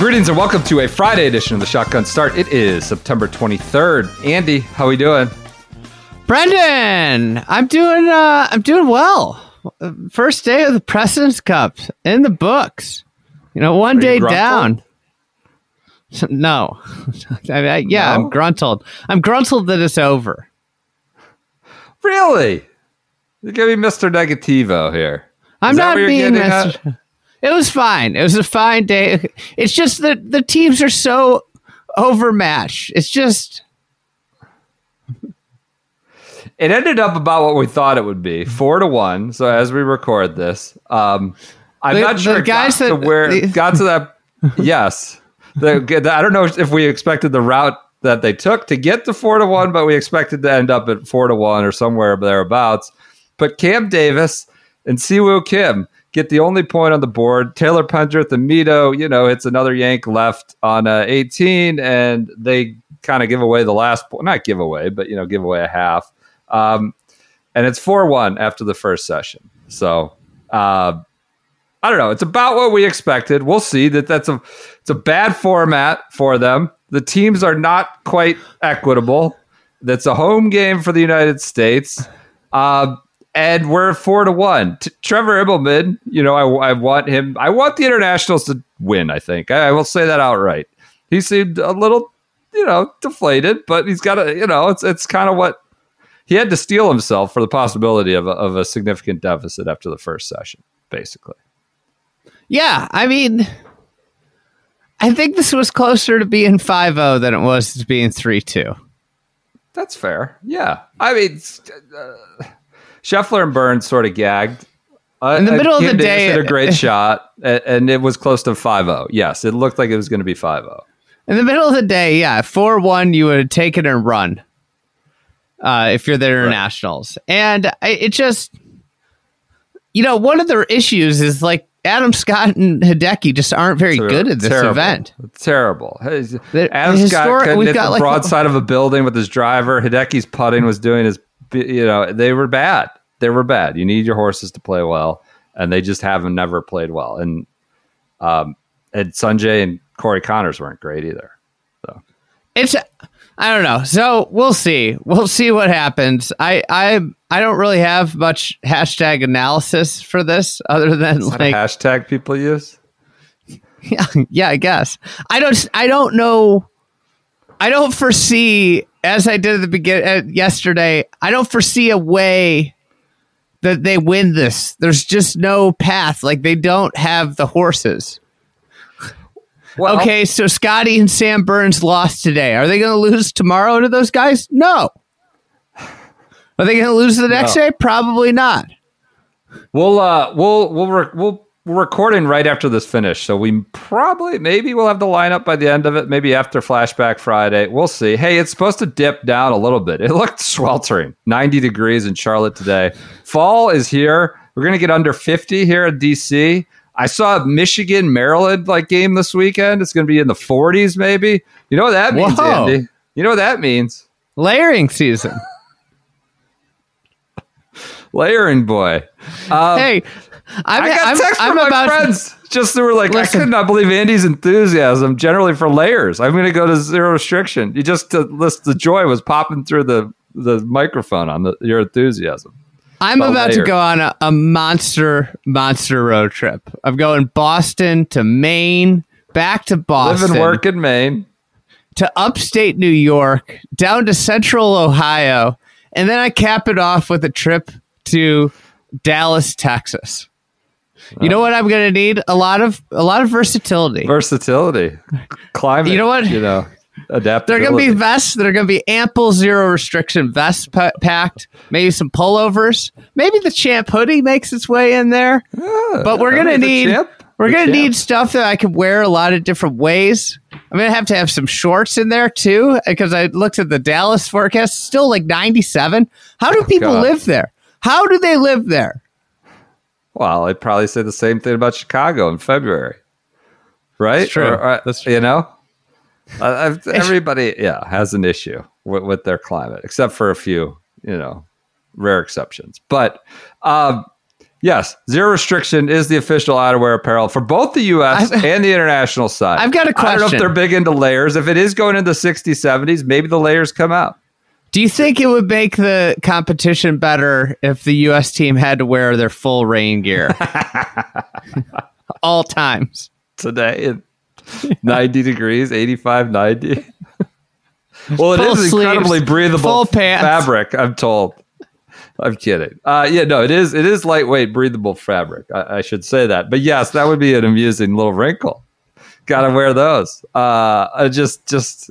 Greetings and welcome to a Friday edition of the Shotgun Start. It is September 23rd. Andy, how are we doing? Brendan, I'm doing uh I'm doing well. First day of the President's Cup in the books. You know, one Are day down. No. I- I- yeah, No? I'm gruntled. I'm gruntled that it's over. Really? You're gonna be Mr. Negativo here. I'm that not being mis- It was fine. It was a fine day. It's just that the teams are so overmatched. It's just It ended up about what we thought it would be, four to one. So as we record this, um, I'm The- not the sure it guys got to that- where the- got to that. yes, the, the- I don't know if we expected the route that they took to get to four to one, but we expected to end up at four to one or somewhere thereabouts. But Cam Davis and Siwoo Kim get the only point on the board. Taylor Pendrith and Mito, you know, it's another yank left on uh, 18, and they kind of give away the last point. Not give away, but, you know, give away a half. Um, and it's 4 1 after the first session. So, uh, I don't know. It's about what we expected. We'll see that that's a it's a bad format for them. The teams are not quite equitable. That's a home game for the United States. Uh, and we're four to one. T- Trevor Immelman, you know, I, I want him. I want the internationals to win. I think I, I will say that outright. He seemed a little, you know, deflated, but he's got a, you know, it's it's kind of what he had to steel himself for the possibility of a, of a significant deficit after the first session, basically. Yeah, I mean, I think this was closer to being 5 0 than it was to being 3 2. That's fair. Yeah. I mean, uh, Scheffler and Burns sort of gagged. Uh, In the uh, middle of the Davis day- hit a great shot, and it was close to 5 0. Yes, it looked like it was going to be oh. 5 0. In the middle of the day, yeah, 4 1, you would have taken and run uh, if you're the internationals. And I, it just, you know, one of their issues is like Adam Scott and Hideki just aren't very good at this terrible. event. Terrible. The- Adam the Scott couldn't hit got the like- broadside of a building with his driver. Hideki's putting was doing his, you know, they were bad. They were bad. You need your horses to play well, and they just haven't never played well. And um, and Sungjae and Corey Conners weren't great either. So it's, I don't know. So we'll see. We'll see what happens. I, I, I don't really have much hashtag analysis for this other than like, hashtag people use? yeah, yeah, I guess. I don't I don't know I don't foresee as I did at the beginning uh, yesterday, I don't foresee a way that they win this. There's just no path. Like they don't have the horses. Well, okay, so Scotty and Sam Burns lost today. Are they going to lose tomorrow to those guys? No. Are they going to lose the next No. day? Probably not. We'll uh we'll we'll we'll we're recording right after this finish, so we probably maybe we'll have the lineup by the end of it. Maybe after Flashback Friday, we'll see. Hey, it's supposed to dip down a little bit. It looked sweltering, ninety degrees in Charlotte today. Fall is here. We're gonna get under fifty here in DC. I saw a Michigan Maryland like game this weekend. It's gonna be in the forties, maybe. You know what that means, Whoa. Andy? You know what that means? Layering season. Layering boy. Um, hey, I'm, I got I'm, texts I'm from my about friends just who were like, Listen. I could not believe Andy's enthusiasm generally for layers. I'm going to go to zero restriction. You just to list the joy was popping through the the microphone on the, your enthusiasm. I'm about about to go on a, a monster monster road trip. I'm going Boston to Maine, back to Boston, Live and work in Maine. to upstate New York, down to central Ohio, and then I cap it off with a trip to Dallas, Texas. You know what I'm going to need? A lot of a lot of versatility. Versatility, climate. You know what? You know, adaptability. There are going to be vests that are going to be ample zero restriction vests pa- packed. Maybe some pullovers. Maybe the champ hoodie makes its way in there. but we're going to need champ- we're going to need stuff that I can wear a lot of different ways. I'm going to have to have some shorts in there too because I looked at the Dallas forecast. Still like 97. How do oh, people Oh, live there? How do they live there? Well, I'd probably say the same thing about Chicago in February, right? That's true. Or, uh, That's You know, I've- everybody, yeah, has an issue with, with their climate, except for a few, you know, rare exceptions. But um, yes, zero restriction is the official outerwear apparel for both the U.S. I've- and the international side. I've got a I don't know if they're big into layers. If it is going into 60s, 70s, maybe the layers come out. Do you think it would make the competition better if the U.S. team had to wear their full rain gear all times? today 90 degrees, 85, 90. well, it Full is incredibly sleeves, breathable fabric, I'm told. I'm kidding. Uh, yeah, no, it is. It is lightweight, breathable fabric. I, I should say that. But yes, that would be an amusing little wrinkle. Got to wear those. Uh, I just, just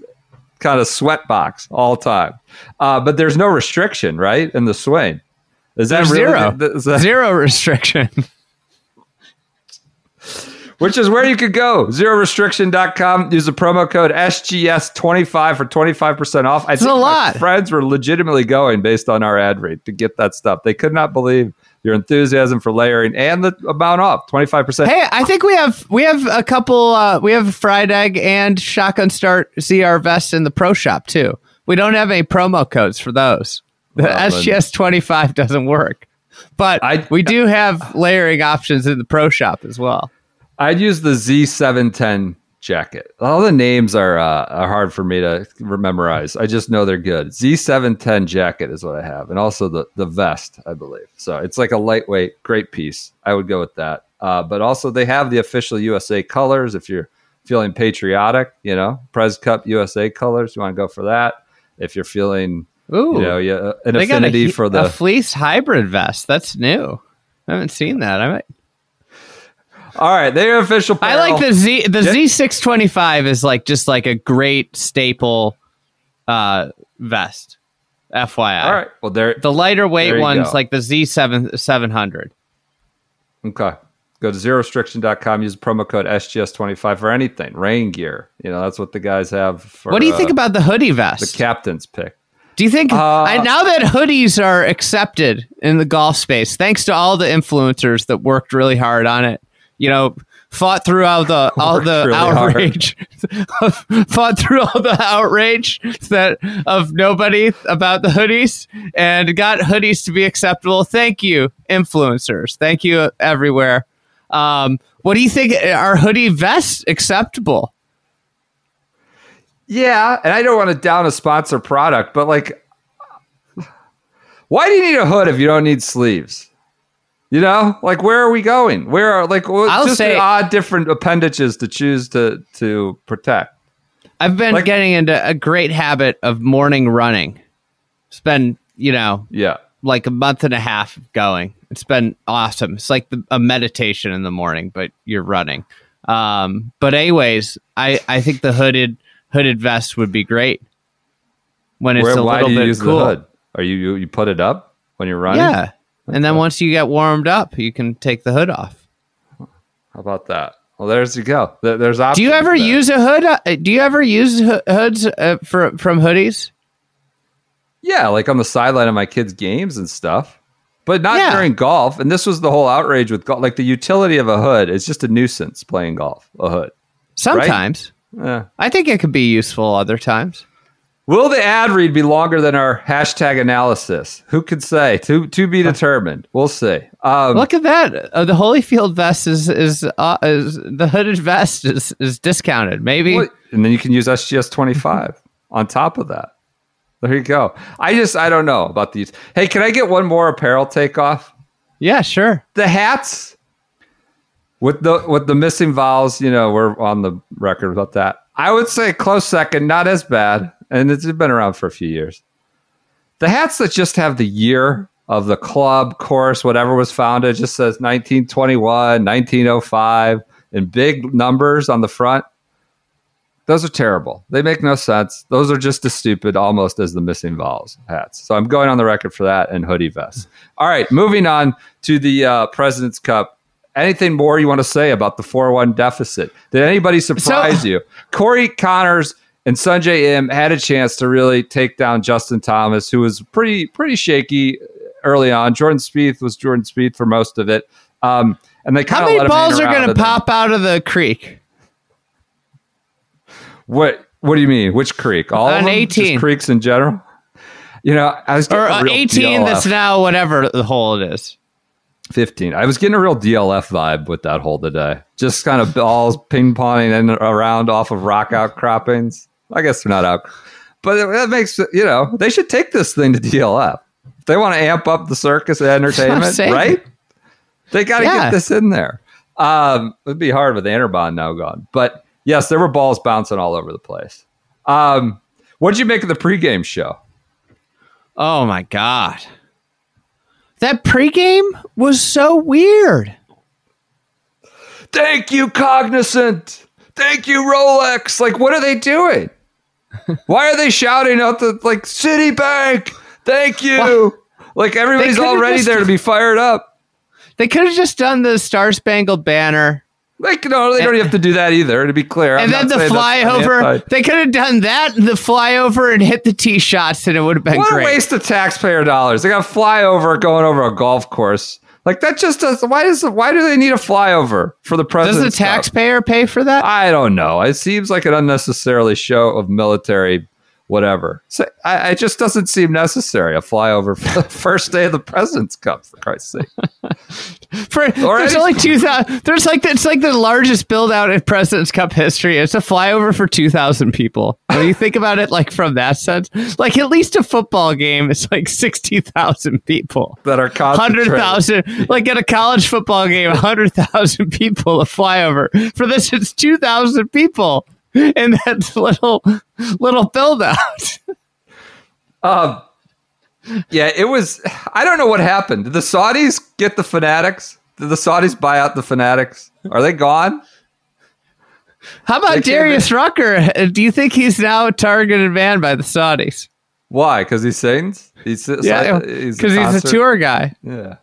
kind of sweat box all time. Uh, but there's no restriction, right, in the swing. Is that really zero. is that- Zero restriction. which is where you could go. Zerorestriction.com. Use the promo code SGS25 for 25% off. I think a lot. friends were legitimately going based on our ad rate to get that stuff. They could not believe your enthusiasm for layering and the amount off 25%. hey, I think we have we have a couple. Uh, we have fried egg and shotgun start ZR vests in the pro shop too. We don't have any promo codes for those. The Well, SGS twenty five doesn't work, but I- we do have layering options in the pro shop as well. I'd use the Z710 jacket. All the names are uh, are hard for me to memorize. I just know they're good. Z710 jacket is what I have, and also the the vest, I believe. So it's like a lightweight, great piece. I would go with that. Uh, but also they have the official USA colors. If you're feeling patriotic, you know, Pres Cup USA colors, you want to go for that. If you're feeling, Ooh, you know, yeah, an a, affinity he- for a the fleece hybrid vest. That's new. I haven't seen that. I might. All right, they're official. I like the Z. The Z six twenty five is like just like a great staple uh, vest. FYI. All right, well, there. The lighter weight ones, go. like the Z seven seven hundred. Okay. Go to zerorestriction.com, use the promo code SGS25 for anything. Rain gear. You know, that's what the guys have for What do you uh, think about the hoodie vest? the captain's pick. do you think Uh, I, now that hoodies are accepted in the golf space, thanks to all the influencers that worked really hard on it, you know, fought through all the all the really outrage, fought through all the outrage that of nobody about the hoodies, and got hoodies to be acceptable. Thank you, influencers. Thank you everywhere. Um, what do you think? Are hoodie vests acceptable? Yeah, and I don't want to down a sponsor product, but like, why do you need a hood if you don't need sleeves? You know, like where are we going? Where are like I'll just say- odd different appendages to choose to to protect? I've been Like- getting into a great habit of morning running. It's been, you know, Yeah, like a month and a half going. It's been awesome. It's like the, a meditation in the morning, but you're running. Um, but anyways, I, I think the hooded hooded vest would be great when it's where, a why little do you bit use cool. the hood? Are you, you you put it up when you're running? Yeah, and then once you get warmed up, you can take the hood off. How about that? Well, there's you go. There's options. Do you ever there. use a hood? Uh, do you ever use ho- hoods uh, for from hoodies? Yeah, like on the sideline of my kids' games and stuff, but not Yeah. during golf. And this was the whole outrage with golf. Like the utility of a hood is just a nuisance playing golf. A hood. Sometimes. Eh. I think it could be useful other times. Will the ad read be longer than our hashtag analysis? Who could say? To to be determined. We'll see. Um, Look at that. Uh, the Holyfield vest is is, uh, is the hooded vest is is discounted. Maybe what- and then you can use SGS twenty five on top of that. There you go. I just I don't know about these. Hey, can I get one more apparel takeoff? yeah, sure. the hats with the with the missing vowels, you know, we're on the record about that. I would say close second, not as bad, and it's been around for a few years. The hats that just have the year of the club, course, whatever was founded, just says 1921, 1905, in big numbers on the front. Those are terrible. They make no sense. Those are just as stupid almost as the missing vowels hats. So I'm going on the record for that and hoodie vests. All right, moving on to the uh, President's Cup. Anything more you want to say about the 4 1 deficit? Did anybody surprise you? Corey Conners and Sungjae Im had a chance to really take down Justin Thomas, who was pretty pretty shaky early on. Jordan Spieth was Jordan Spieth for most of it. Um, and they kind How of many balls are going to pop out of the creek? What What do you mean? Which creek? All On of them? 18. Just creeks in general. You know, I was getting Or a uh, real 18 that's DLF. now whatever the hole it is. 15. I was getting a real DLF vibe with that hole today. Just kind of balls ping ponging in and around off of rock outcroppings. I guess they're not out, but that makes you know they should take this thing to DLF. If they want to amp up the circus entertainment, right? They got to Yeah. get this in there. Um, it'd be hard with the Interbond now gone, but yes, there were balls bouncing all over the place. Um, what did you make of the pregame show? Oh my god. That pregame was so weird. Thank you, Cognizant. Thank you, Rolex. Like, what are they doing? Why are they shouting out the like Citibank? Thank you. Like everybody's already just- there to be fired up. They could have just done the Star Spangled Banner Like, no, they don't have to do that either. To be clear, I'm and then the saying that's an flyover. They could have done that, the flyover, and hit the tee shots, and it would have been What great. a waste of taxpayer dollars. They got a flyover going over a golf course. Like that just does. Why does? Why do they need a flyover for the president? Does the taxpayer pay for that? I don't know. It seems like an unnecessarily show of military whatever. So I, it just doesn't seem necessary. A flyover for the first day of the President's Cup, for Christ's sake. For there's any- only two thousand. There's like it's like the largest build out in President's Cup history. It's a flyover for two thousand people. When you think about it, like from that sense, like at least a football game, it's like sixty thousand people. That are Hundred concentrated. like at a college football game, hundred thousand people a flyover. For this, it's two thousand people in that little little build out. Um, yeah, it was. I don't know what happened. Did the Saudis get the fanatics? Did the Saudis buy out the fanatics? Are they gone? How about They Darius Rucker? Do you think he's now a targeted man by the Saudis? Why? Because he sings. He's Yeah, he's because he's a tour guy. Yeah,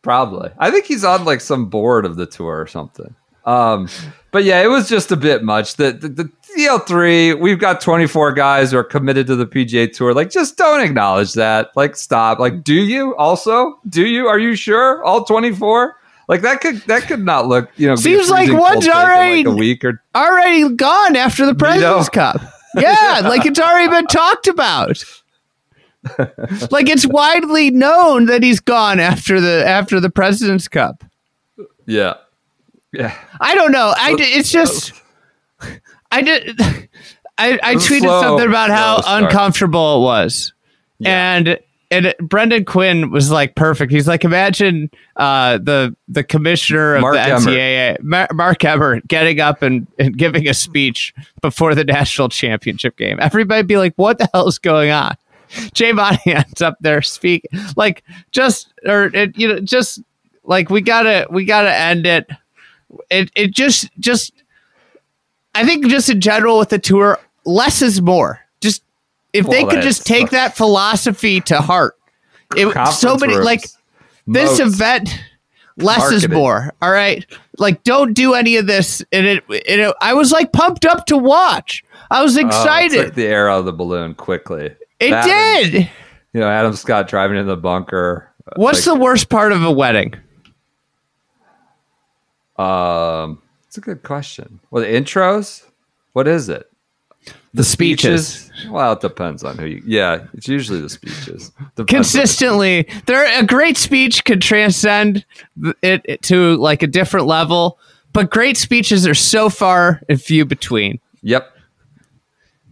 probably. I think he's on like some board of the tour or something. Um, but yeah, it was just a bit much. The the, the DL3, we've got 24 guys who are committed to the PGA Tour. Like, just don't acknowledge that. Like, stop. Like, do you also? Do you? Are you sure? All 24? Like that could that could not look you know. Seems like one's cold take in, already- like a week or Already gone after the President's know. Cup. Yeah, like it's already been talked about. like it's widely known that he's gone after the after the President's Cup. yeah yeah. I don't know. I d- it's just I did I, I tweeted slow- something about how start. uncomfortable it was. And and it- Brendan Quinn was like perfect. He's like imagine uh, the the commissioner of Mark the. NCAA, Mar- Mark Emmert, getting up and, and giving a speech before the national championship game. Everybody be like, "What the hell is going on?" Jay Monahan's up there speaking, like just or it, you know just like we gotta we gotta end it. It it just just I think just in general with the tour, less is more. Just if they could just take that philosophy to heart. It, so many rooms. like this event less is more all right like don't do any of this and it, and it i was like pumped up to watch i was Oh, it excited took the air out of the balloon quickly. it That and, did you know, Adam Scott driving in the bunker. uh, what's like, the worst part of a wedding Um, it's a good question. Well, the intros. What is it? the speeches, Well, it depends on who you. Yeah, it's usually the speeches. Depends on the- consistently they're a great speech could transcend it, it to like a different level but great speeches are so far and few between Yep.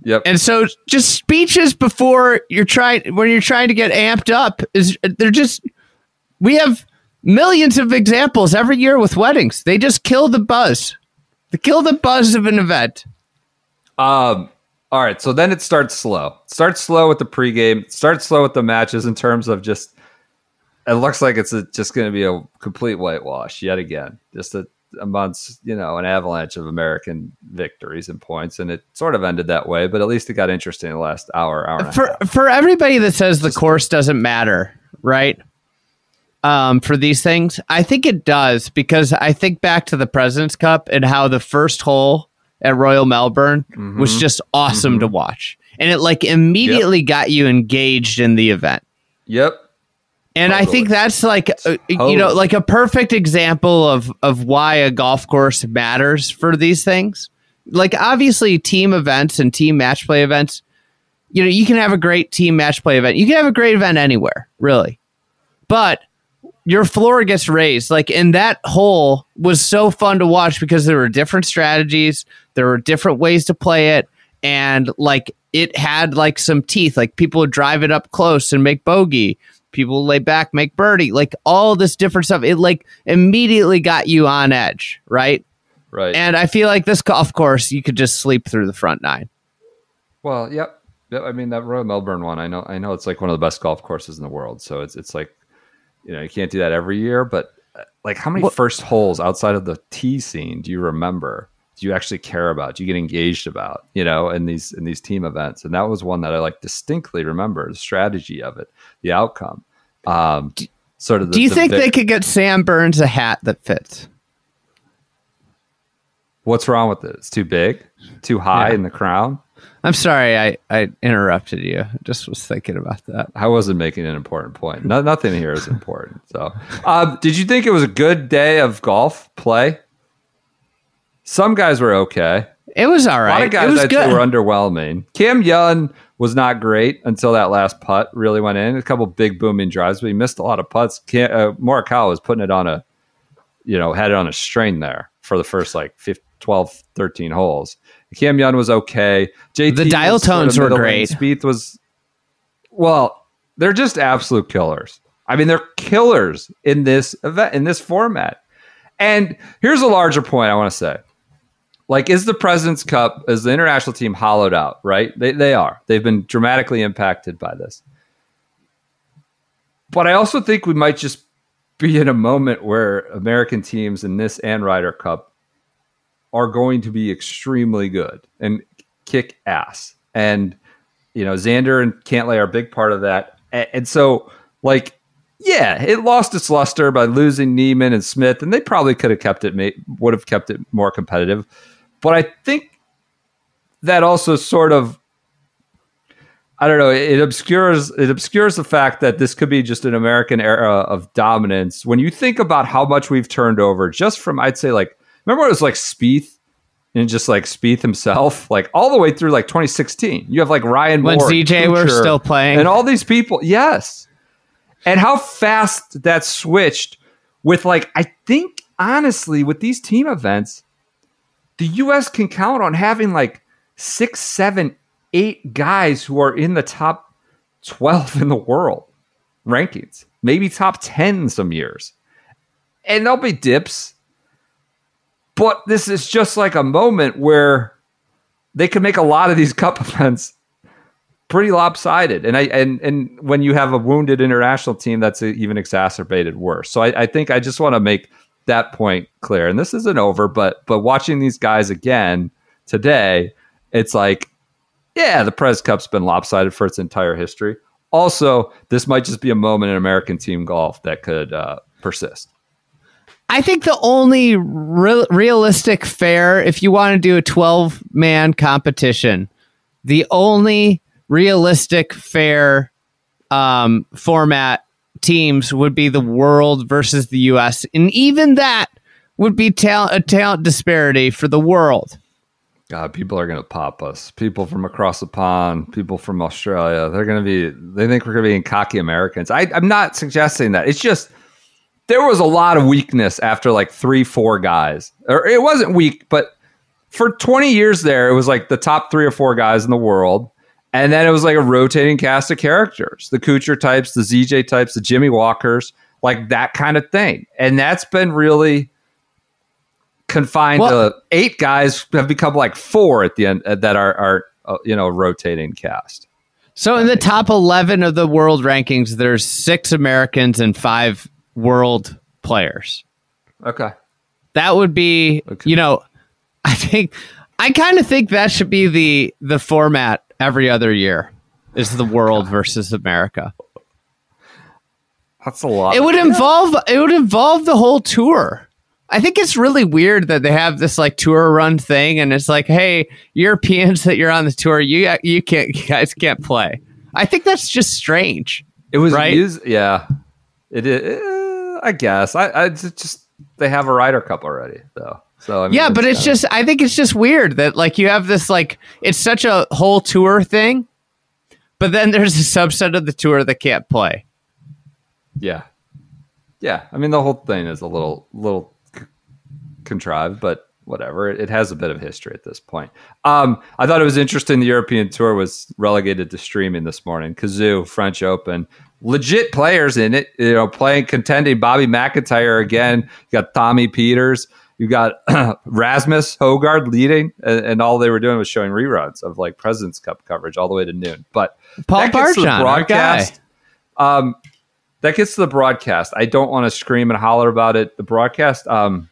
Yep. And so just speeches before you're trying when you're trying to get amped up is they're just we have millions of examples every year with weddings. They just kill the buzz. They kill the buzz of an event. Um. All right. So then it starts slow. It starts slow with the pregame. Starts slow with the matches in terms of just. It looks like it's a, just going to be a complete whitewash yet again. Just a amongst you know an avalanche of American victories and points, and it sort of ended that way. But at least it got interesting in the last hour, hour. And a for half. for everybody that says the course doesn't matter, right? Um, for these things, I think it does because I think back to the President's Cup and how the first hole at Royal Melbourne was just awesome to watch, and it like immediately got you engaged in the event. Yep. And I think that's like uh, you know like a perfect example of of why a golf course matters for these things. Like obviously team events and team match play events, you know, you can have a great team match play event. You can have a great event anywhere, really. But your floor gets raised. Like in that hole was so fun to watch because there were different strategies, there were different ways to play it, and like it had like some teeth. Like people would drive it up close and make bogey. People lay back, make birdie, like all this different stuff. It like immediately got you on edge, right? Right. And I feel like this golf course, you could just sleep through the front nine. Well, yep. Yep, I mean that Royal Melbourne one. I know. I know it's like one of the best golf courses in the world. So it's it's like, you know, you can't do that every year. But uh, like, how many first holes outside of the tee scene do you remember? Do you actually care about? Do you get engaged about? You know, in these in these team events, and that was one that I like distinctly remember the strategy of it, the outcome. Um, sort of. The, Do you the think vic- they could get Sam Burns a hat that fits? What's wrong with it? It's too big, too high Yeah. in the crown. I'm sorry, I, I interrupted you. Just was thinking about that. I wasn't making an important point. No, nothing here is important. So, um, did you think it was a good day of golf play? Some guys were okay. It was all A lot right. of it guys was I'd good. were underwhelming. Cam Young was not great until that last putt really went in. A couple big booming drives, but he missed a lot of putts. Cam, uh, Morikawa was putting it on a, you know, had it on a strain there for the first like 15, 12, 13 holes. Cam Young was okay. JT The dial was sort of tones were great. Spieth was, well, they're just absolute killers. I mean, they're killers in this event, in this format. And here's a larger point I want to say like is the president's cup is the international team hollowed out right they, they are they've been dramatically impacted by this but i also think we might just be in a moment where american teams in this and ryder cup are going to be extremely good and kick ass and you know xander and cantlay are a big part of that and, and so like yeah, it lost its luster by losing Niemann and Smith, and they probably could have kept it, would have kept it more competitive. But I think that also sort of, I don't know, it obscures it obscures the fact that this could be just an American era of dominance. When you think about how much we've turned over, just from I'd say like, remember when it was like Spieth and just like Spieth himself, like all the way through like 2016. You have like Ryan When Moore, ZJ were still playing. and all these people. Yes, and how fast that switched with like I think honestly with these team events, the U.S. can count on having like six, seven, eight guys who are in the top twelve in the world rankings, maybe top ten some years, and there'll be dips. But this is just like a moment where they can make a lot of these cup events pretty lopsided. And I and and when you have a wounded international team, that's even exacerbated worse. So I, I think I just want to make that point clear. And this isn't over, but but watching these guys again today, it's like, yeah, the Prez Cup's been lopsided for its entire history. Also, this might just be a moment in American team golf that could uh, persist. I think the only re- realistic fair, if you want to do a 12 man competition, the only realistic fair um, format teams would be the world versus the US. And even that would be talent, a talent disparity for the world. God, people are going to pop us. People from across the pond, people from Australia, they're going to be, they think we're going to be cocky Americans. I, I'm not suggesting that. It's just, there was a lot of weakness after like three, four guys. Or it wasn't weak, but for 20 years there, it was like the top three or four guys in the world. And then it was like a rotating cast of characters the Kuchar types, the ZJ types, the Jimmy Walkers, like that kind of thing. And that's been really confined Well- to eight guys have become like four at the end uh, that are, are uh, you know, rotating cast. So in the top 11 of the world rankings, there's six Americans and five world players. Okay. That would be, Okay. you know, I think I kind of think that should be the the format every other year. Is the world versus America? That's a lot. It would involve it would involve the whole tour. I think it's really weird that they have this like tour run thing, and it's like, hey, Europeans that you're on the tour, you you can't, you guys can't play. I think that's just strange. It was right? used, yeah. It is. I guess. I, I just they have a Ryder Cup already, though. So I mean, Yeah, but it's kinda- just I think it's just weird that like you have this like it's such a whole tour thing, but then there's a subset of the tour that can't play. yeah, yeah. I mean, the whole thing is a little little c- contrived, but whatever. It, it has a bit of history at this point. Um, I thought it was interesting. The European Tour was relegated to streaming this morning. Cazoo, French Open, legit players in it. You know, playing contending. Bobby MacIntyre again. You got Tommy Pieters. You got Rasmus Hojgaard leading, and, and all they were doing was showing reruns of like Presidents Cup coverage all the way to noon. But Paul that gets the Barjon, guy. Um, that gets to the broadcast. I don't want to scream and holler about it. The broadcast, um,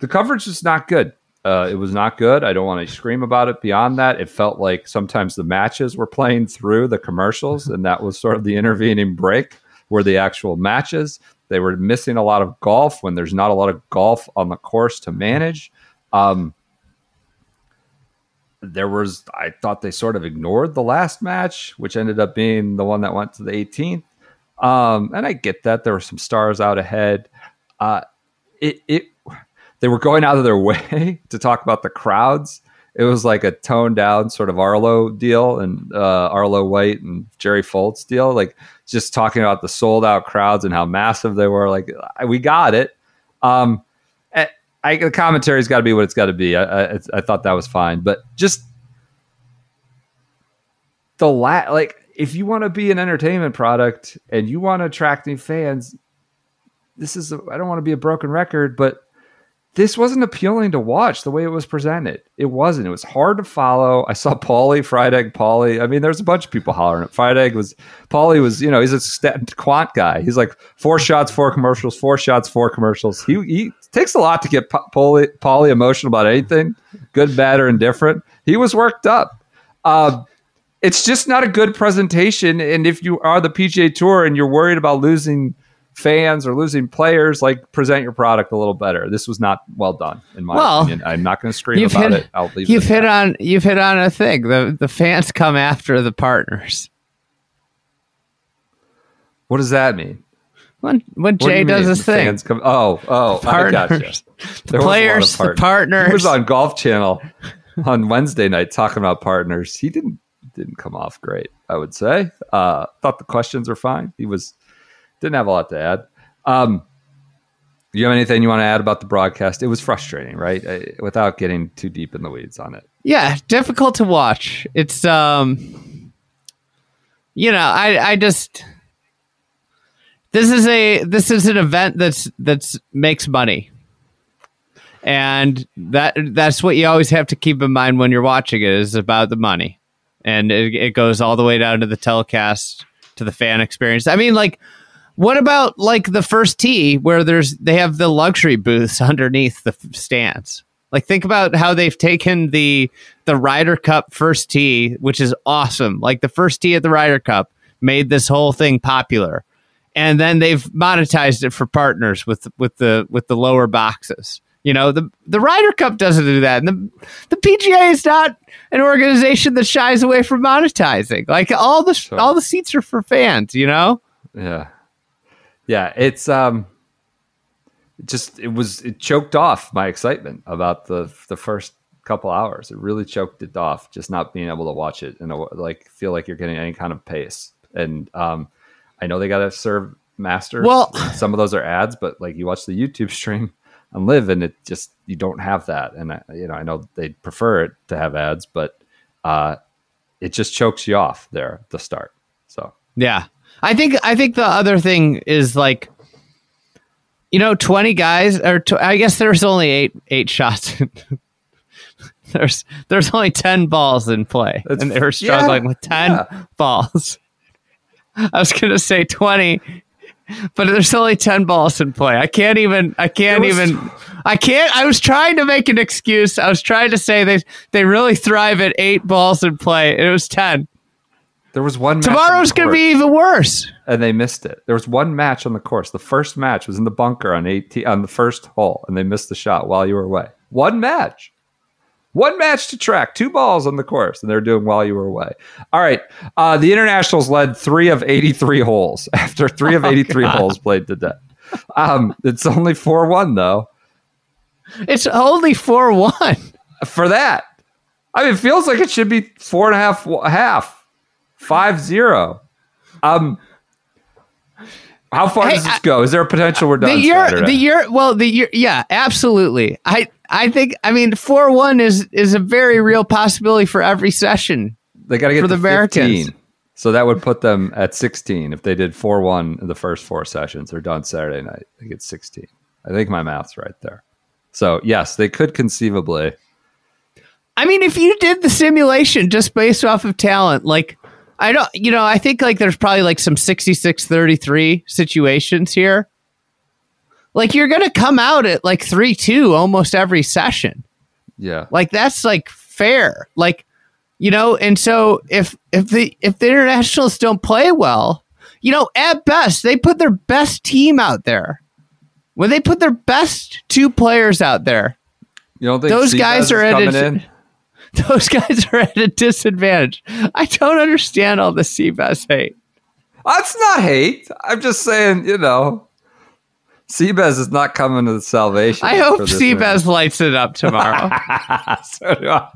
the coverage is not good. Uh, it was not good. I don't want to scream about it. Beyond that, it felt like sometimes the matches were playing through the commercials, and that was sort of the intervening break were the actual matches. They were missing a lot of golf when there's not a lot of golf on the course to manage. Um, there was, I thought they sort of ignored the last match, which ended up being the one that went to the 18th. Um, and I get that there were some stars out ahead. Uh, it, it, they were going out of their way to talk about the crowds. It was like a toned down sort of Arlo deal and uh, Arlo White and Jerry Foltz deal, like just talking about the sold out crowds and how massive they were. Like we got it. Um, I, I, the commentary's got to be what it's got to be. I, I, I thought that was fine, but just the la- like if you want to be an entertainment product and you want to attract new fans, this is I don't want to be a broken record, but this wasn't appealing to watch the way it was presented. It wasn't. It was hard to follow. I saw Paulie, Fried Egg Paulie. I mean, there's a bunch of people hollering Fried Egg was Paulie was, you know, he's a stat, quant guy. He's like four shots, four commercials, four shots, four commercials. He, he takes a lot to get Pa- Paulie, Paulie emotional about anything, good, bad, or indifferent. He was worked up. Uh, it's just not a good presentation. And if you are the PGA Tour and you're worried about losing fans or losing players, like present your product a little better. This was not well done, in my Well, opinion. I'm not going to scream about hit, it. I'll leave you've it hit on you've hit on a thing. The the fans come after the partners. What does that mean? When when What do Jay you does his The thing, fans come. Oh, oh, I gotcha. partners, There was a lot of players, the partners. He was on Golf Channel on Wednesday night talking about partners. He didn't didn't come off great. I would say. Uh, thought the questions were fine. He was didn't have a lot to add. Um, do you have anything you want to add about the broadcast? It was frustrating, right? I, without getting too deep in the weeds on it. Yeah, difficult to watch. It's um you know, I I just this is a this is an event that's that's makes money. And that that's what you always have to keep in mind when you're watching it is about the money. And it, it goes all the way down to the telecast to the fan experience. I mean like what about like the first tee where there's they have the luxury booths underneath the f- stands? Like think about how they've taken the the Ryder Cup first tee, which is awesome. Like the first tee at the Ryder Cup made this whole thing popular. And then they've monetized it for partners with with the with the lower boxes. You know, the the Ryder Cup doesn't do that. And the the PGA is not an organization that shies away from monetizing. Like all the all the seats are for fans, you know? Yeah. Yeah, it's um just it was it choked off my excitement about the the first couple hours. It really choked it off just not being able to watch it and like feel like you're getting any kind of pace. And um I know they got to serve masters. Well- some of those are ads, but like you watch the YouTube stream on live and it just you don't have that. And I, you know, I know they'd prefer it to have ads, but uh it just chokes you off there at the start. So Yeah. I think I think the other thing is like you know 20 guys or tw- I guess there's only 8 8 shots. there's there's only 10 balls in play That's- and they were struggling yeah, with 10 yeah. balls. I was going to say 20 but there's only 10 balls in play. I can't even, I can't was- even, I can't, I was trying to make an excuse. I was trying to say they, they really thrive at eight balls in play. It was 10. There was one. match Tomorrow's going to be even worse. and they missed it. There was one match on the course. The first match was in the bunker on 18 on the first hole, and they missed the shot while you were away. One match. One match to track, two balls on the course, and they're doing while you were away. All right. Uh, the internationals led three of 83 holes after three of 83 holes played today. Um, it's only 4 1, though. It's only 4 1. For that, I mean, it feels like it should be four and a half, half, five zero. Um, how far Hey, does this go? Is there a potential we're The done? year, Saturday? the year, well, the year, yeah, absolutely. I, I think, I mean, 4 1 is, is a very real possibility for every session. They got to get for the Americans. So that would put them at 16 if they did 4 1 in the first four sessions. They're done Saturday night. They get 16. I think my math's right there. So, yes, they could conceivably. I mean, if you did the simulation just based off of talent, like I don't, you know, I think like there's probably like some 66 33 situations here. Like you're going to come out at like 3 2 almost every session. Yeah. Like that's like fair. Like, you know, and so if if the if the internationals don't play well, you know, at best they put their best team out there. When they put their best two players out there, You don't think Those guys are at coming a- in? those guys are at a disadvantage. I don't understand all the Seabass hate. That's not hate. I'm just saying, you know, Seabass is not coming to the salvation. I hope Seabass lights it up tomorrow. so do I.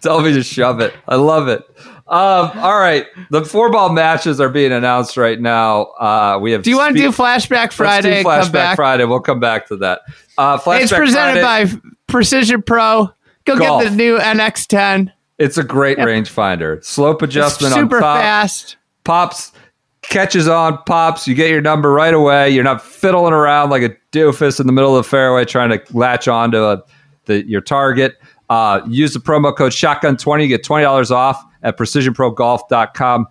Tell me to shove it. I love it. Um, all right, the four ball matches are being announced right now. Uh, we have. do you want to do Flashback Friday? do Flashback come back? Friday. We'll come back to that. Uh, Flashback It's presented Friday, by Precision Pro. Go Golf. get the new NX10. It's a great rangefinder. Slope adjustment super on top. fast. pops catches on pops you get your number right away you're not fiddling around like a doofus in the middle of the fairway trying to latch on to a, the, your target uh, use the promo code shotgun20 you get $20 off at precisionprogolf.com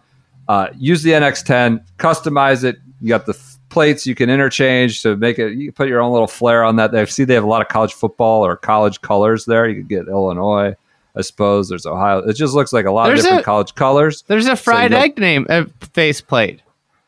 uh, use the nx10 customize it you got the plates you can interchange to make it you can put your own little flair on that. I see they have a lot of college football or college colors there. You could get illinois i suppose. There's ohio. It just looks like a lot There's of different a- college colors. There's a fried go- egg name uh, faceplate.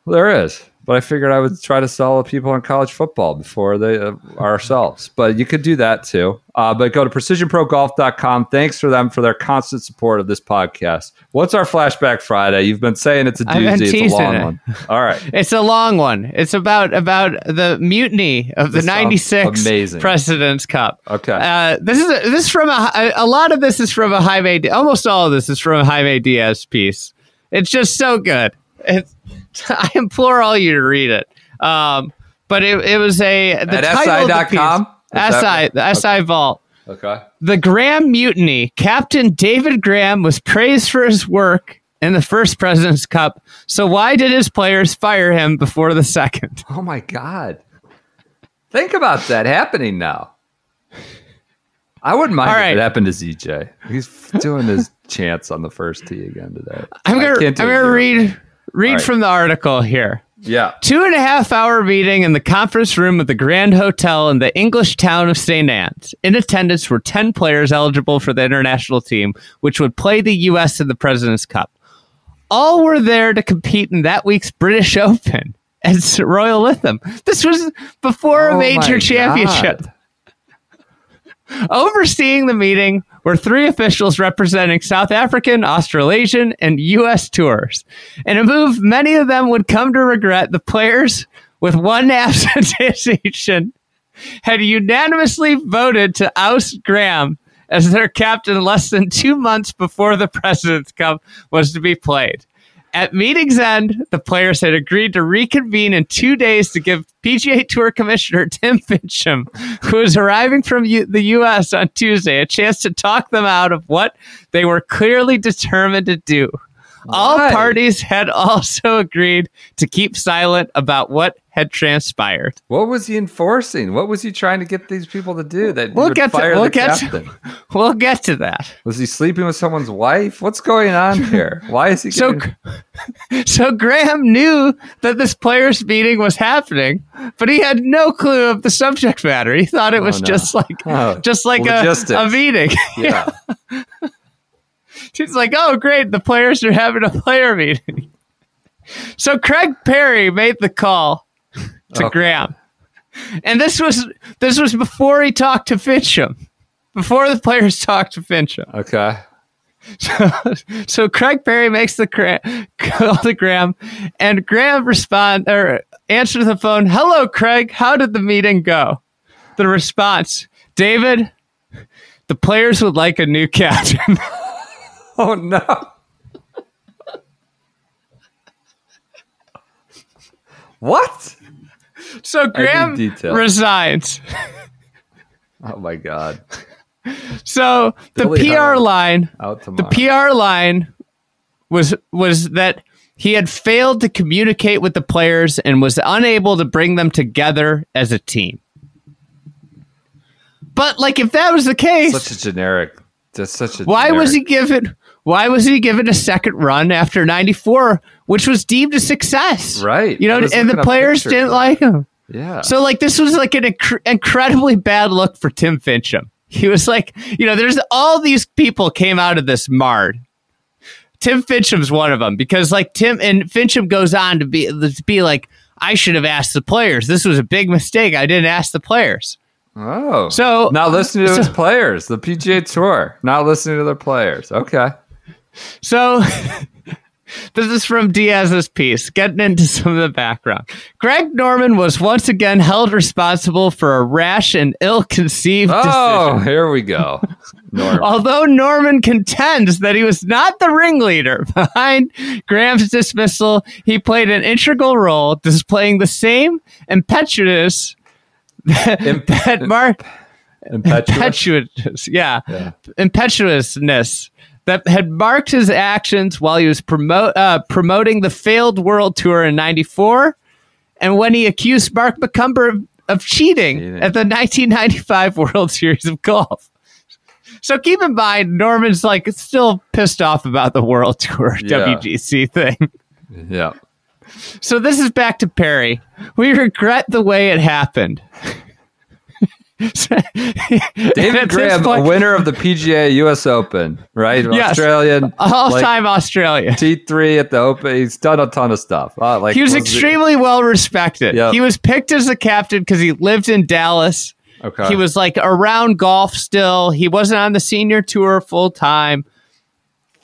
there is, but I figured I would try to sell the people on college football before they uh, ourselves. But you could do that too. Uh, but go to precisionprogolf.com. Thanks for them for their constant support of this podcast. What's our flashback Friday? You've been saying it's a doozy. It's a long it. one. All right. It's a long one. It's about about the mutiny of the This sounds '96 amazing. President's Cup. Okay. Uh, this is a, this is from a, a lot of this is from a Jaime. Almost all of this is from a Jaime Diaz piece. It's just so good. It's, I implore all you to read it. Um, but it, it was a the At SI.com? SI the SI Vault. Okay. The Graham Mutiny. Captain David Graham was praised for his work in the first President's Cup. So why did his players fire him before the second? Oh my God. Think about that happening now. I wouldn't mind All if it happened to ZJ. He's doing his chance on the first tee again today. I'm gonna I'm gonna read read All right. from the article here. Yeah. Two and a half hour meeting in the conference room of the Grand Hotel in the English town of St. Anne's. In attendance were 10 players eligible for the international team, which would play the U.S. in the President's Cup. All were there to compete in that week's British Open at Royal Lytham. This was before Oh a major my championship. God. Overseeing the meeting were three officials representing South African, Australasian, and U.S. tours. In a move many of them would come to regret, the players, with one abstention, had unanimously voted to oust Graham as their captain less than two months before the President's Cup was to be played. At meeting's end, the players had agreed to reconvene in two days to give PGA Tour Commissioner Tim Finchem, who was arriving from U- the U.S. on Tuesday, a chance to talk them out of what they were clearly determined to do. All parties had also agreed to keep silent about what had transpired. What was he enforcing? What was he trying to get these people to do? That We'll get to- we'll get to- We'll get to that. Was he sleeping with someone's wife? What's going on here? Why is he So, getting- so Graham knew that this players' meeting was happening, but he had no clue of the subject matter. He thought it oh, was no. just like, Oh, just like a, a meeting. yeah. She's like, "Oh, great! The players are having a player meeting." So Craig Parry made the call to Okay. Graham, and this was this was before he talked to Finchem, before the players talked to Finchem. Okay. so so Craig Parry makes the cra- call to Graham, and Graham respond or answers the phone. Hello, Craig. How did the meeting go? The response: David, the players would like a new captain. Oh no. what? So Graham resigns. Oh my god. So the PR line, the. PR line was was that he had failed to communicate with the players and was unable to bring them together as a team. But like if that was the case, such a generic. That's such a. why was he given why was he given a second run after 94 which was deemed a success? Right. You know, and the players pictures didn't like him. Yeah. So like this was like an inc- incredibly bad look for Tim Finchem. He was like, you know, there's all these people came out of this marred. Tim Finchem's one of them because like Tim and Finchem goes on to be to be like, I should have asked the players. This was a big mistake. I didn't ask the players. oh. So- not listening to his players. The PGA Tour. Not listening to their players. Okay. So this is from Diaz's piece, getting into some of the background. Greg Norman was once again held responsible for a rash and ill-conceived Oh, decision. here we go. Norm. Although Norman contends that he was not the ringleader behind Graham's dismissal, he played an integral role, displaying the same impetuous Imp- that Mark impetuous. impetuous, yeah, Yeah. impetuousness that had marked his actions while he was promote uh, promoting the failed World Tour in '94, and when he accused Mark McCumber of, of cheating Cheating. at the 1995 World Series of Golf. So keep in mind, Norman's like still pissed off about the World Tour Yeah. WGC thing. Yeah. So this is back to Parry. We regret the way it happened. David Graham, a winner of the PGA US Open, right? Yes. Australian. all like, time Australia. T3 at the Open. He's done a ton of stuff. Uh, like He was it- extremely well respected. Yep. He was picked as a captain because he lived in Dallas. Okay. He was like around golf still. He wasn't on the senior tour full time.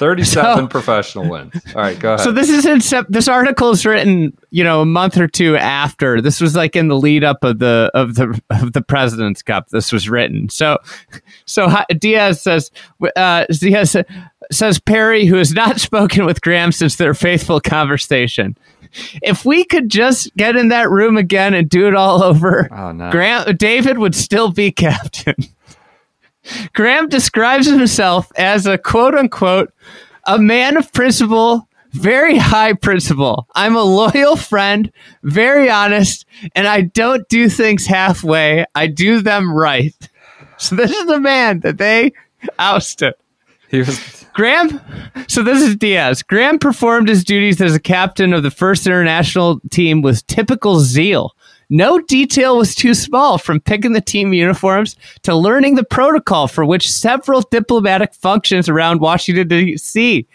37 So- professional wins. All right, go ahead. So this is in sep- this article is written, you know, a month or two after. This was like in the lead up of the of the of the President's Cup. This was written. So, so Diaz says uh, Diaz says Parry, who has not spoken with Graham since their faithful conversation. If we could just get in that room again and do it all over, Oh, no. Graham David would still be captain. Graham describes himself as a quote unquote a man of principle, very high principle. I'm a loyal friend, very honest, and I don't do things halfway. I do them right. So this is the man that they ousted. he was Graham, so this is Diaz. Graham performed his duties as a captain of the first international team with typical zeal. No detail was too small, from picking the team uniforms to learning the protocol for which several diplomatic functions around Washington, D.C.,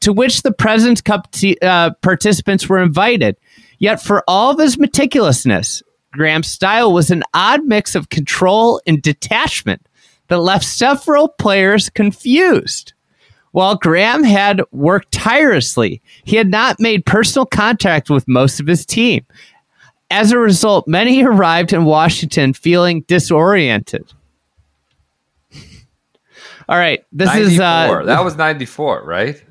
to which the President's Cup t- uh, participants were invited. Yet, for all of his meticulousness, Graham's style was an odd mix of control and detachment that left several players confused. While Graham had worked tirelessly, he had not made personal contact with most of his team. As a result, many arrived in Washington feeling disoriented. All right, this 94. is uh, that was 94, right?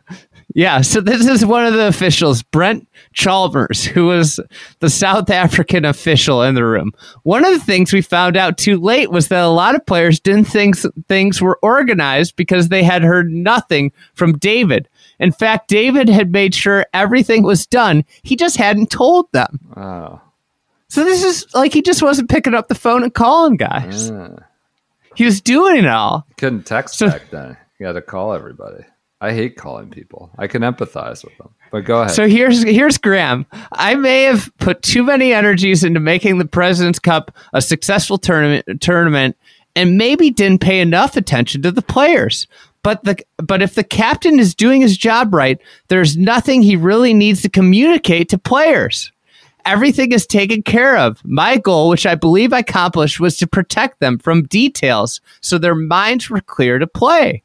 yeah, so this is one of the officials, Brent Chalmers, who was the South African official in the room. One of the things we found out too late was that a lot of players didn't think things were organized because they had heard nothing from David In fact, David had made sure everything was done. He just hadn't told them. Oh. So this is like he just wasn't picking up the phone and calling guys. He was doing it all. couldn't text So- back then. You had to call everybody. I hate calling people. I can empathize with them. But go ahead. So here's here's Graham. I may have put too many energies into making the President's Cup a successful tournament tournament and maybe didn't pay enough attention to the players. But the but if the captain is doing his job right, there's nothing he really needs to communicate to players. Everything is taken care of. My goal, which I believe I accomplished, was to protect them from details so their minds were clear to play.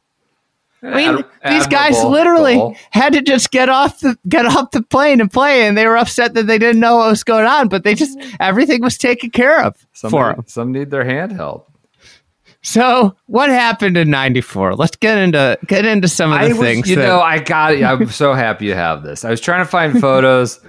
I mean, Ad- these guys literally goal. had to just get off the get off the plane and play, and they were upset that they didn't know what was going on. But they just everything was taken care of Some, for them. some need their hand handheld. So what happened in '94? Let's get into get into some of the I was, things. you that- know, I got it. I'm so happy you have this. I was trying to find photos,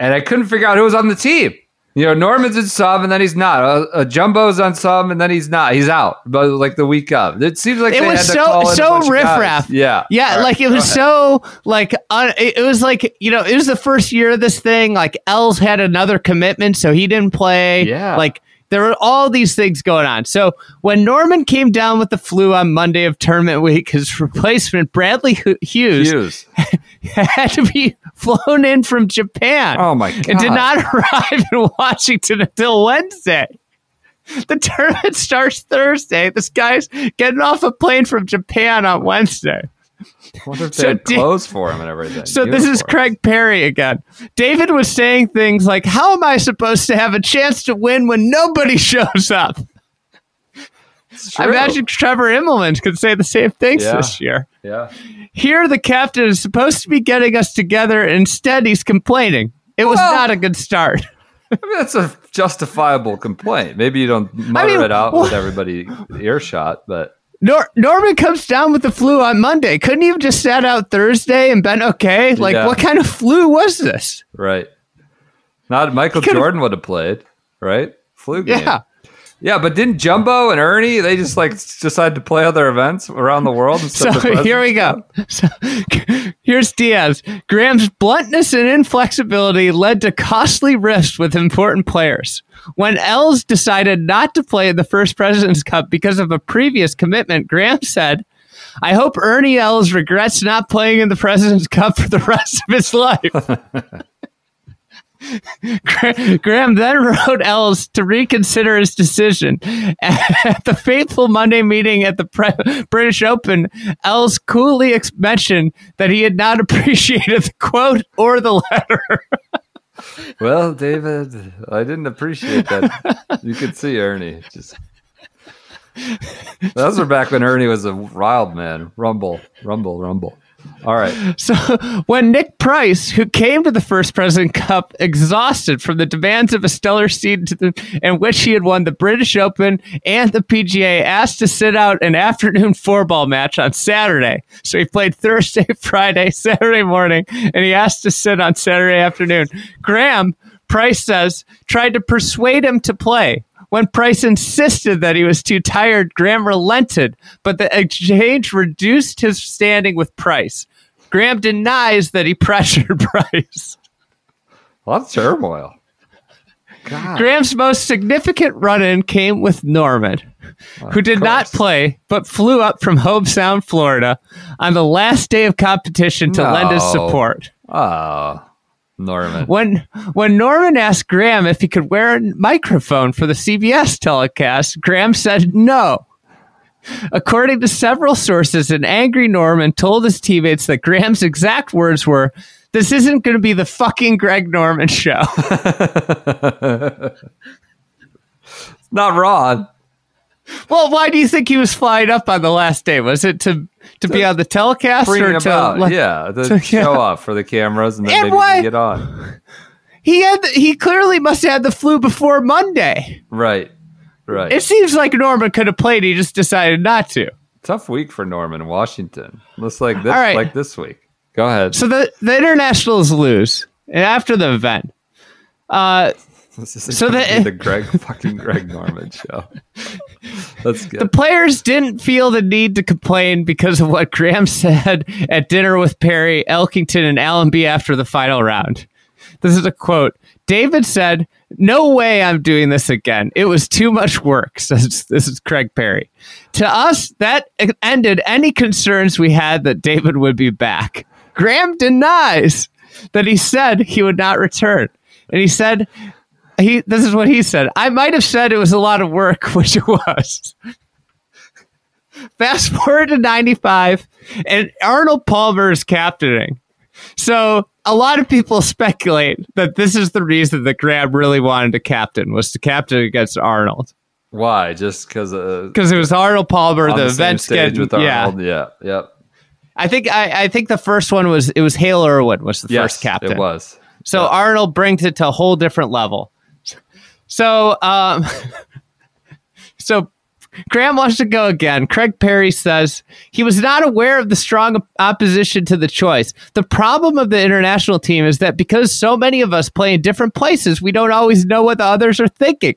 and I couldn't figure out who was on the team. You know, Norman's in sub, and then he's not. Uh, uh, Jumbo's on sub, and then he's not. He's out, but like the week of. It seems like it they was had to so so bunch of guys. riffraff. Yeah, yeah, right, like it was so like it, it was like you know it was the first year of this thing. Like Els had another commitment, so he didn't play. Yeah. like there were all these things going on. So when Norman came down with the flu on Monday of tournament week, his replacement Bradley Hughes, Hughes. had to be flown in from Japan. Oh my god! And did not arrive in Washington until Wednesday. The tournament starts Thursday. This guy's getting off a plane from Japan on Wednesday. I wonder if they So had did- clothes for him and everything. So this is Craig Parry again. David was saying things like, "How am I supposed to have a chance to win when nobody shows up?" I imagine Trevor Immelman could say the same things Yeah. this year. Yeah. Here, the captain is supposed to be getting us together. Instead, he's complaining. It was Well- not a good start. I mean, that's a justifiable complaint. Maybe you don't mutter mean, it out wha- with everybody earshot, but Nor- Norman comes down with the flu on Monday. Couldn't he have just sat out Thursday and been okay? Like, Yeah. what kind of flu was this? right. Not Michael Jordan would have played, right? Flu game. Yeah. Yeah, but didn't Jumbo and Ernie they just like decide to play other events around the world? So of here we go. So, here's Diaz. Graham's bluntness and inflexibility led to costly rifts with important players. When Els decided not to play in the first President's Cup because of a previous commitment, Graham said, I hope Ernie Els regrets not playing in the President's Cup for the rest of his life. Gra- Graham then wrote Els to reconsider his decision. At the fateful Monday meeting at the British Open, Els coolly mentioned that he had not appreciated the quote or the letter. Well, David, I didn't appreciate that. you could see Ernie just. Those were back when Ernie was a wild man. Rumble, rumble, rumble. All right. So when Nick Price, who came to the first President Cup exhausted from the demands of a stellar season in which he had won the British Open and the PGA, asked to sit out an afternoon four ball match on Saturday. So he played Thursday, Friday, Saturday morning, and he asked to sit on Saturday afternoon. Graham, Price says, tried to persuade him to play. When Price insisted that he was too tired, Graham relented, but the exchange reduced his standing with Price. Graham denies that he pressured Price. A lot of turmoil. God. Graham's most significant run in came with Norman, oh, who did not play but flew up from Hobe Sound, Florida on the last day of competition to lend his support. Oh, Norman. When when Norman asked Graham if he could wear a microphone for the CBS telecast, Graham said no. According to several sources, an angry Norman told his teammates that Graham's exact words were, "This isn't going to be the fucking Greg Norman show." Not wrong. well, why do you think he was flying up on the last day? Was it to to be on the telecast or to let- yeah, to to- yeah. show off for the cameras and then And maybe get on. He had the, he clearly must have had the flu before Monday. Right. Right. It seems like Norman could have played. He just decided not to. Tough week for Norman in Washington. Looks like this right. like this week. Go ahead. So the the internationals lose after the event. Uh, so the- the Greg fucking Greg Norman show. That's good. The players didn't feel the need to complain because of what Graham said at dinner with Parry, Elkington, and Allenby after the final round. This is a quote. David said, No way I'm doing this again. It was too much work, says this is Craig Parry. To us, that ended any concerns we had that David would be back. Graham denies that he said he would not return. And he said, he this is what he said. I might have said it was a lot of work, which it was. Fast forward to 95, and Arnold Palmer is captaining. So a lot of people speculate that this is the reason that Graham really wanted to captain was to captain against Arnold Why? Just because uh, because it was Arnold Palmer. The, the, stage schedule, with. Arnold. Yeah, yep. I think I, I think the first one was it was Hale Irwin was the Yes, first captain. It was. So Arnold brings it to a whole different level. So, um, so Graham wants to go again. Craig Parry says he was not aware of the strong opposition to the choice. The problem of the international team is that because so many of us play in different places, we don't always know what the others are thinking.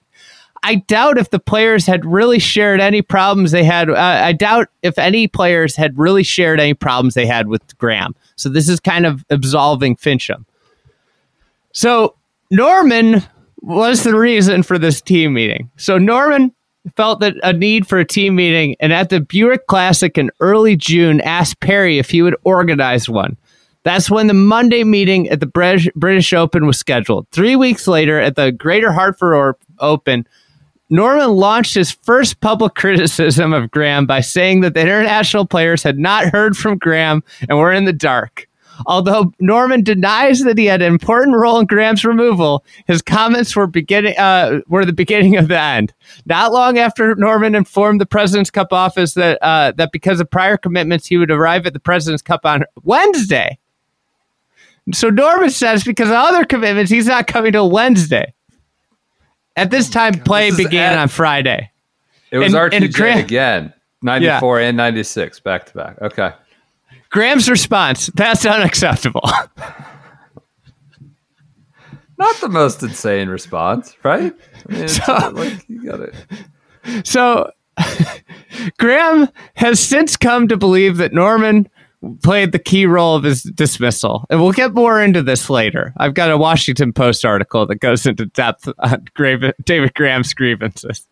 I doubt if the players had really shared any problems they had. Uh, I doubt if any players had really shared any problems they had with Graham. So this is kind of absolving Finchem. So Norman was the reason for this team meeting. So Norman felt that a need for a team meeting, and at the Buick Classic in early June, asked Parry if he would organize one. That's when the Monday meeting at the British British Open was scheduled. Three weeks later, at the Greater Hartford Open, Norman launched his first public criticism of Graham by saying that the international players had not heard from Graham and were in the dark. Although Norman denies that he had an important role in Graham's removal, his comments were beginning uh, were the beginning of the end. Not long after Norman informed the President's Cup office that uh, that because of prior commitments, he would arrive at the President's Cup on Wednesday. So Norman says because of other commitments, he's not coming till Wednesday. At this time, play This began at- on Friday. It was And- and Graham- again. 94 and 96 back to back. Okay. Graham's response: That's unacceptable. Not the most insane response, right? I mean, So- like you got it. So Graham has since come to believe that Norman played the key role of his dismissal. And we'll get more into this later. I've got a Washington Post article that goes into depth on David Graham's grievances.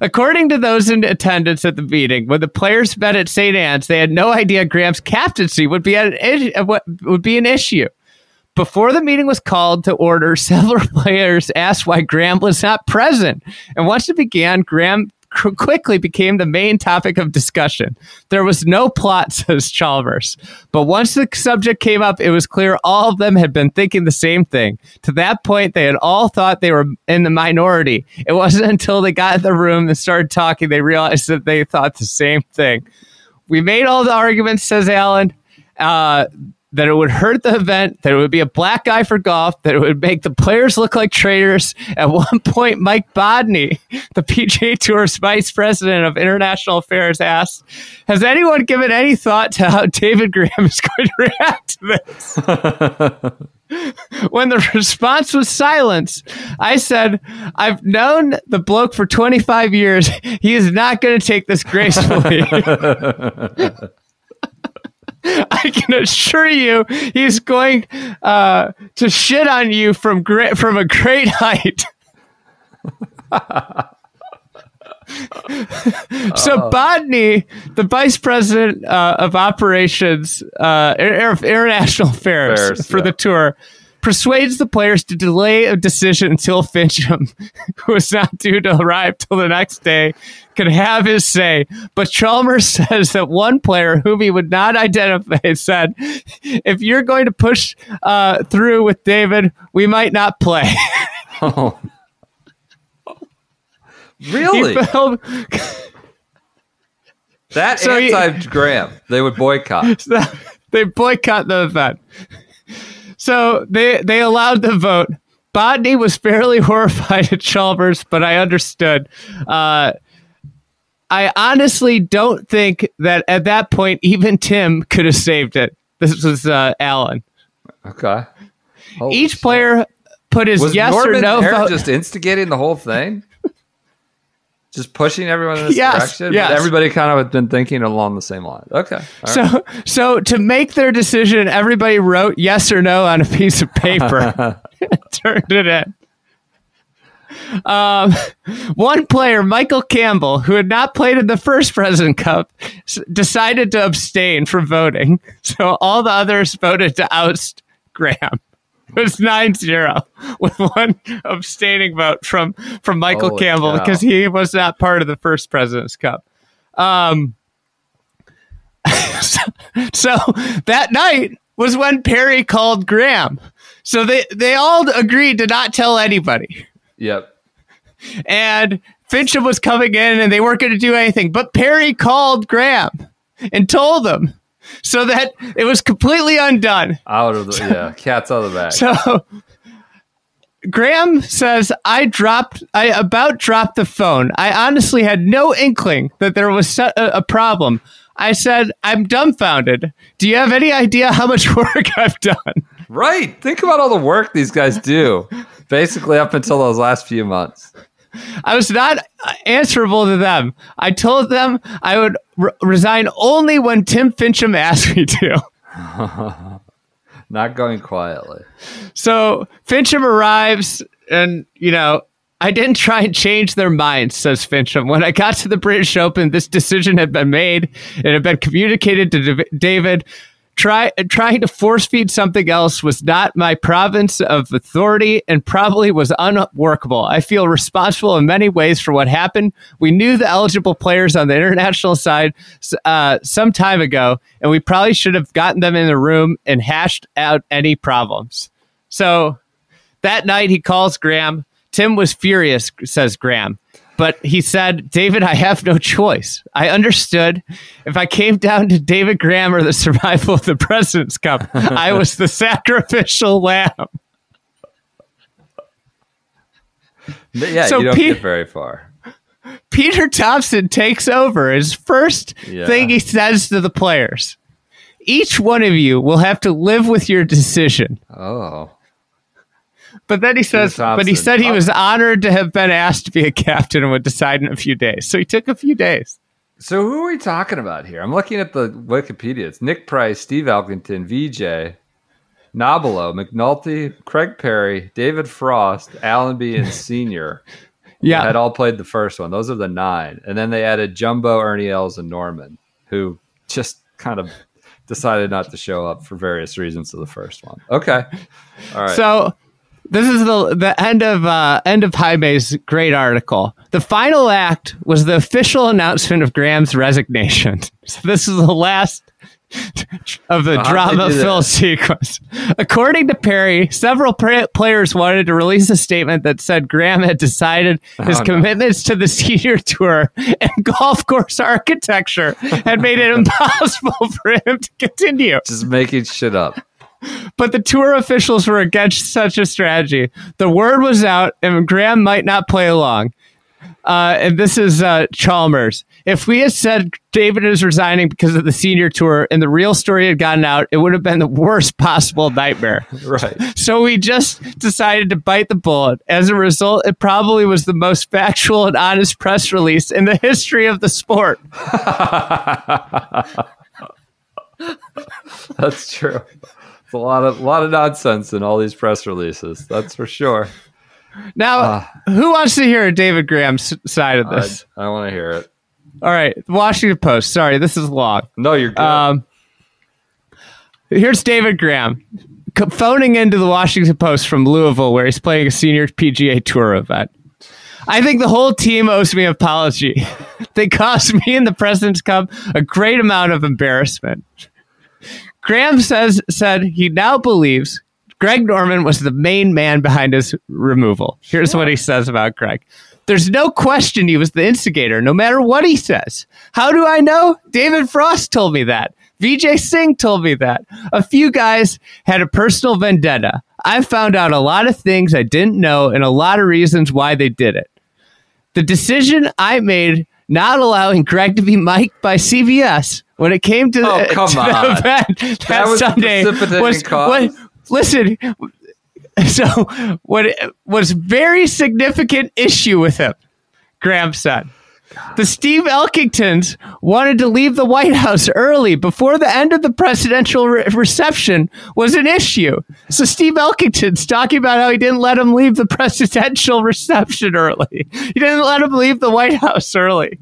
According to those in attendance at the meeting, when the players met at St. Anne's, they had no idea Graham's captaincy would be an, uh, would be an issue. Before the meeting was called to order, several players asked why Graham was not present. And once it began, Graham quickly became the main topic of discussion. There was no plot, says Chalmers. But once the subject came up, it was clear all of them had been thinking the same thing. To that point, they had all thought they were in the minority. It wasn't until they got in the room and started talking they realized that they thought the same thing. We made all the arguments, says Alan. Uh, that it would hurt the event, that it would be a black eye for golf, that it would make the players look like traitors. At one point, Mike Bodney, the PGA Tour's vice president of international affairs, asked, Has anyone given any thought to how David Graham is going to react to this? when the response was silence, I said, I've known the bloke for 25 years. He is not going to take this gracefully. I can assure you, he's going uh, to shit on you from great from a great height. so Bodney, the vice president uh, of operations, uh, Inter- international affairs, Affairs, for yeah. the tour, persuades the players to delay a decision until Finchem, who was not due to arrive till the next day, could have his say. But Chalmers says that one player whom he would not identify said, "If you're going to push uh, through with David, we might not play." Oh. Really? felt- that So anti Graham. They would boycott. they boycott the event. So they they allowed the vote. Bodney was fairly horrified at Chalmers, but I understood. Uh, I honestly don't think that at that point even Tim could have saved it. This was uh, Allen. Okay. Holy Each shit. player put his was yes Norman or no there vote. just instigating the whole thing. Just pushing everyone in this Yes, direction. yes. But everybody kind of had been thinking along the same line. Okay. right. So, so to make their decision, everybody wrote yes or no on a piece of paper, turned it in. Um, one player, Michael Campbell, who had not played in the first President Cup, s- decided to abstain from voting. So all the others voted to oust Graham. It was 9-0 with one abstaining vote from from Michael Holy Campbell cow. because he was not part of the first President's Cup. Um, so, so that night was when Parry called Graham. So they, they all agreed to not tell anybody. Yep. And Finchem was coming in and they weren't going to do anything. But Parry called Graham and told them so that it was completely undone. Out of the yeah, cat's out of the bag. So Graham says, I dropped, I about dropped the phone. I honestly had no inkling that there was a, a problem. I said, I'm dumbfounded. Do you have any idea how much work I've done? right. Think about all the work these guys do. Basically, up until those last few months. I was not answerable to them. I told them I would re- resign only when Tim Finchem asked me to. Not going quietly. So Finchem arrives, and you know, I didn't try and change their minds, says Finchem. When I got to the British Open, this decision had been made. It had been communicated to Dav- David. Try, trying to force feed something else was not my province of authority and probably was unworkable. I feel responsible in many ways for what happened. We knew the eligible players on the international side uh, some time ago, and we probably should have gotten them in the room and hashed out any problems. So that night he calls Graham. Tim was furious, says Graham. But he said, David, I have no choice. I understood. If I came down to David Graham or the survival of the President's Cup, I was the sacrificial lamb. Yeah, So you don't Pete- get very far. Peter Thomson takes over. His first Yeah. thing he says to the players each one of you will have to live with your decision. Oh. But then he says, but he said he Oh. was honored to have been asked to be a captain and would decide in a few days. So he took a few days. So who are we talking about here? I'm looking at the Wikipedia. It's Nick Price, Steve Elkington, VJ, Nobilo, McNulty, Craig Parry, David Frost, Allenby, and Senior. Yeah. had all played the first one. Those are the nine, and then they added Jumbo, Ernie Els, and Norman, who just kind of decided not to show up for various reasons to the first one. Okay, all right. So this is the the end of uh, end of Jaime's great article. The final act was the official announcement of Graham's resignation. So this is the last of the drama do that? fill sequence. According to Parry, several pra- players wanted to release a statement that said Graham had decided his Oh, no. commitments to the senior tour and golf course architecture had made it impossible for him to continue. just making shit up. But the tour officials were against such a strategy. The word was out, and Graham might not play along. Uh, and this is uh, Chalmers. If we had said David is resigning because of the senior tour and the real story had gotten out, it would have been the worst possible nightmare. Right. So we just decided to bite the bullet. As a result, it probably was the most factual and honest press release in the history of the sport. That's true. It's a lot of lot of nonsense in all these press releases. That's for sure. Now, who wants to hear David Graham's side of I, this? I want to hear it. All right, Washington Post. Sorry, this is long. No, you're good. Um, here's David Graham phoning into the Washington Post from Louisville, where he's playing a senior PGA Tour event. I think the whole team owes me an apology. they caused me and the President's Cup a great amount of embarrassment. Graham says said he now believes Greg Norman was the main man behind his removal. Here's what he says about Greg. There's no question he was the instigator, no matter what he says. How do I know? David Frost told me that. Vijay Singh told me that. A few guys had a personal vendetta. I found out a lot of things I didn't know and a lot of reasons why they did it. The decision I made not allowing Greg to be mic'd by CBS when it came to, Oh, the, come to the on. event that, was Sunday was what, listen so what was very significant issue with him graham said The Steve Elkingtons wanted to leave the White House early before the end of the presidential re- reception was an issue. So Steve Elkington's talking about how he didn't let him leave the presidential reception early. He didn't let him leave the White House early.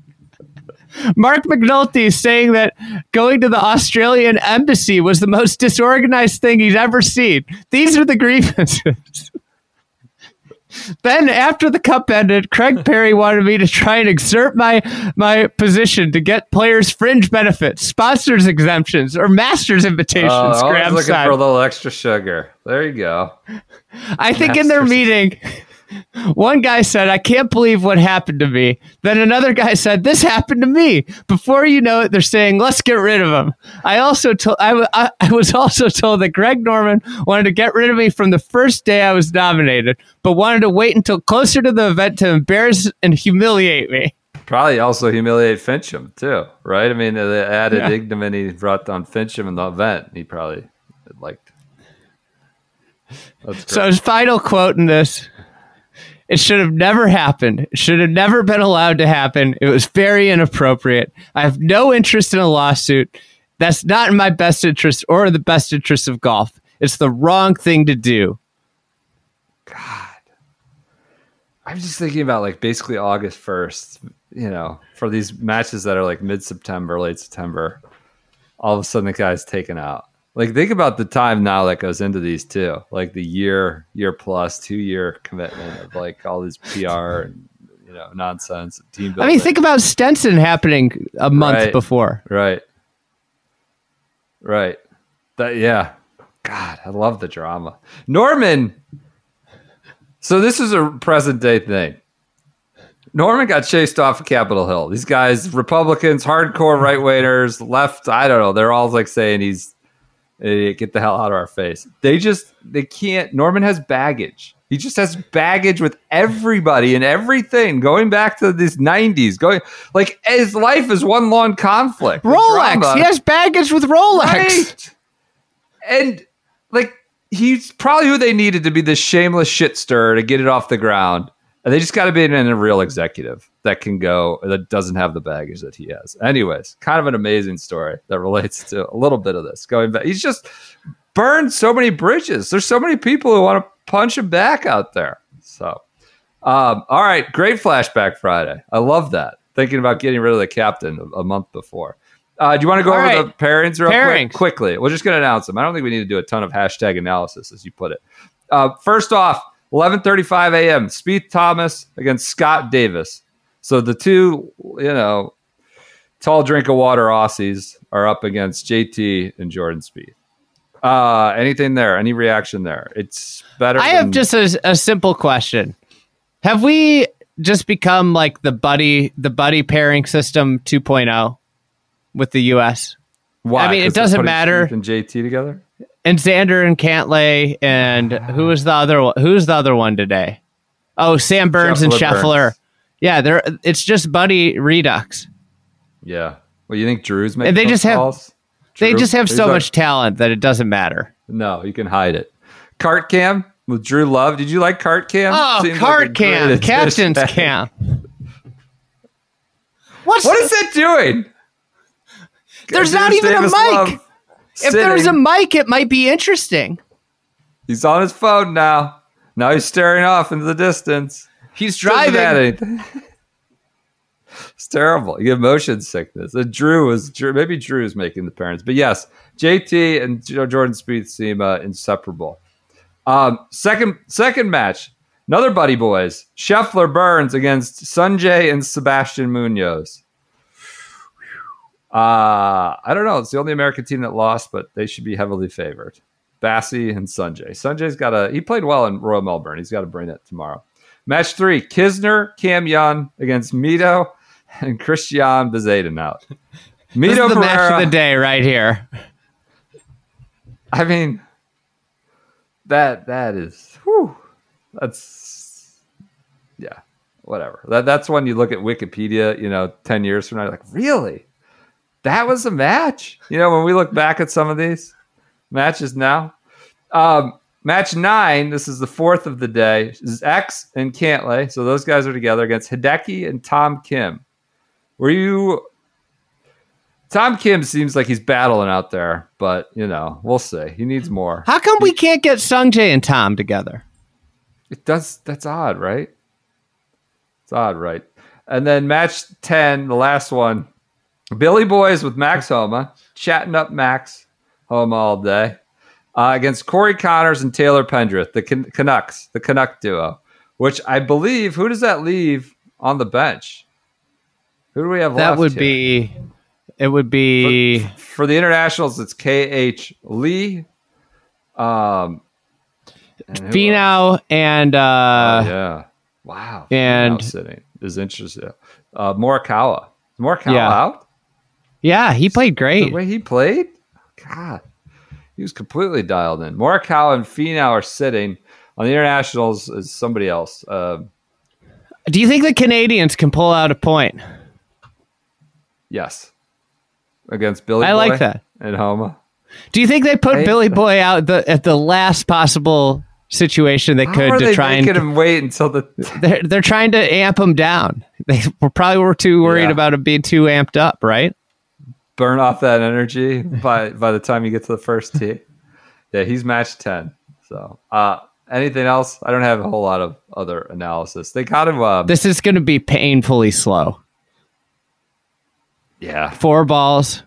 Mark McNulty is saying that going to the Australian embassy was the most disorganized thing he's ever seen. These are the grievances. then, after the cup ended, Craig Parry wanted me to try and exert my my position to get players fringe benefits, sponsors exemptions, or masters invitations. Oh, Always Graham looking for a little extra sugar. There you go. I think in their meeting, one guy said, I can't believe what happened to me. Then another guy said, This happened to me. Before you know it, they're saying, Let's get rid of him. I also told, I, w- I- I was also told that Greg Norman wanted to get rid of me from the first day I was nominated, but wanted to wait until closer to the event to embarrass and humiliate me. Probably also humiliate Finchem too, right? I mean, the added Yeah. ignominy brought on Finchem in the event. He probably liked. So his final quote in this it should have never happened. It should have never been allowed to happen. It was very inappropriate. I have no interest in a lawsuit. That's not in my best interest or the best interest of golf. It's the wrong thing to do. God. I'm just thinking about like basically August 1st, you know, for these matches that are like mid September, late September, all of a sudden the guy's taken out. Like think about the time now that goes into these too, like the year, year plus, two year commitment of like all this PR and you know nonsense, team I mean, think about Stenson happening a month Right. before. Right. Right. That yeah. God, I love the drama. Norman. So this is a present day thing. Norman got chased off of Capitol Hill. These guys, Republicans, hardcore right wingers, left, I don't know. They're all like saying he's Eh, get the hell out of our face. They just they can't Norman has baggage. He just has baggage with everybody and everything going back to these 90s. Going like his life is one long conflict. Rolex. He has baggage with Rolex. Right. And like he's probably who they needed to be the shameless shit stir to get it off the ground. They just got to be in a real executive that can go that doesn't have the baggage that he has. Anyways, kind of an amazing story that relates to a little bit of this. Going back, he's just burned so many bridges. There's so many people who want to punch him back out there. So, um, all right, great flashback Friday. I love that. Thinking about getting rid of the captain a, a month before. Uh, do you want to go All over right. the pairings real Pairings. quick? Quickly, we're just going to announce them. I don't think we need to do a ton of hashtag analysis, as you put it. Uh, first off, 11:35 a.m. Spieth Thomas against Scott Davis. So the two, you know, tall drink of water Aussies are up against JT and Jordan Spieth. Uh, anything there? Any reaction there? It's better. I have just a, a simple question. Have we just become like the buddy the buddy pairing system 2.0 with the US? Why? I mean, it doesn't matter. And JT together. And Xander and Cantlay and ah. who was the other one? Who's the other one today? Oh, Sam Burns and Scheffler, Scheffler. Burns. Yeah, they're it's just buddy redux. Yeah. Well, you think Drew's making And they those just have- calls? They just have so like- much talent that it doesn't matter. No, you can hide it. Cart cam with Drew Love. Did you like cart cam? Oh, Seems cart great cam, addition. captain's cam. What's What is that doing? There's Drew not even a mic. Love if there was a mic, it might be interesting. he's on his phone now. Now he's staring off into the distance. He's Doesn't add driving. anything. it's terrible. You get motion sickness. And Drew was Drew, maybe Drew is making the parents, but yes, JT and Jordan Spieth seem uh, inseparable. Um, second second match, another buddy boys. Scheffler Burns against Sungjae and Sebastian Munoz. Uh, I don't know. It's the only American team that lost, but they should be heavily favored. Bassi and Sungjae. Sungjae's got a he played well in Royal Melbourne. He's got to bring it tomorrow. Match three: Kisner, Cam Young against Mito and Christiaan Bezuidenhout. This Mito is the match of the day right here. I mean, that that is whew, that's yeah, whatever. That that's when you look at Wikipedia, you know, ten years from now, you're like, really, that was a match. You know, when we look back at some of these matches now, um, match nine. This is the fourth of the day. Is X and Cantlay, so those guys are together against Hideki and Tom Kim. Were you? Tom Kim seems like he's battling out there, but you know, we'll see. He needs more. How come we can't get Sungjae and Tom together? It does. That's odd, right? It's odd, right? And then match ten, the last one, Billy Boys with Max Homa, chatting up Max Homa all day uh, against Corey Conners and Taylor Pendrith, the Can- Canucks, the Canuck duo. Which I believe, who does that leave on the bench? Who do we have That would here? be. It would be. for the internationals. It's K H Lee. Um? Finau and uh, Oh, yeah. Wow. and- is interesting. Uh, Morikawa. Is Morikawa Yeah. out? Yeah, he played great. The way he played? God. He was completely dialed in. Morikawa and Finau are sitting. On the internationals is somebody else. Uh, Do you think the Canadians can pull out a point? yes. Against Billy I like that. And Homa. Do you think they put I- Billy Boy out the, at the last possible situation they could to they try and him wait until the they're, they're trying to amp him down. They were probably were too worried Yeah. about him being too amped up, right? Burn off that energy by by the time you get to the first tee. Yeah, he's match ten. So, uh, anything else? I don't have a whole lot of other analysis. They got him. Um, This is going to be painfully slow. yeah, Four balls.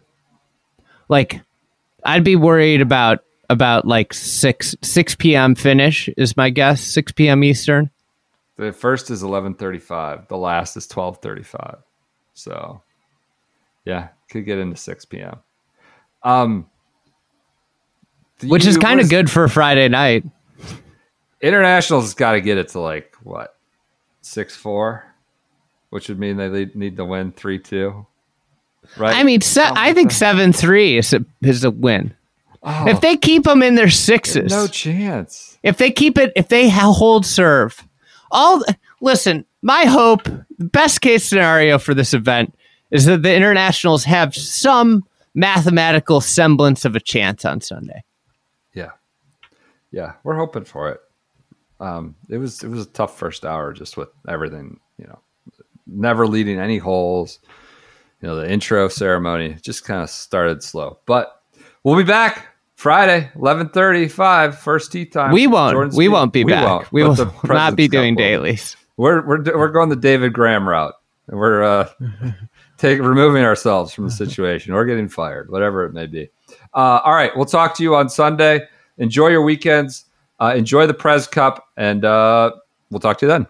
Like, I'd be worried about about like six six p.m. finish is my guess. Six p.m. Eastern. the first is eleven thirty five. The last is twelve thirty five. So, yeah, could get into six p.m. Um, Which is kind of good for Friday night. Internationals got to get it to like what six four, which would mean they need to win three two. Right. I mean, se- I think seven three is a, is a win. Oh, If they keep them in their sixes, no chance. if they keep it, if they hold serve, all listen. My hope, best case scenario for this event is that the internationals have some mathematical semblance of a chance on Sunday. Yeah, yeah, we're hoping for it. Um, it was it was a tough first hour just with everything, you know, never leading any holes. You know, the intro ceremony just kind of started slow, but we'll be back Friday, eleven thirty-five, first tee time. We won't. Jordan we Spieth- won't be back. won't, we will not be Cup doing dailies. We're we're we're going the David Graham route. We're uh, take removing ourselves from the situation or getting fired, whatever it may be. Uh, all right, we'll talk to you on Sunday. Enjoy your weekends. Uh, enjoy the Prez Cup, and uh, we'll talk to you then.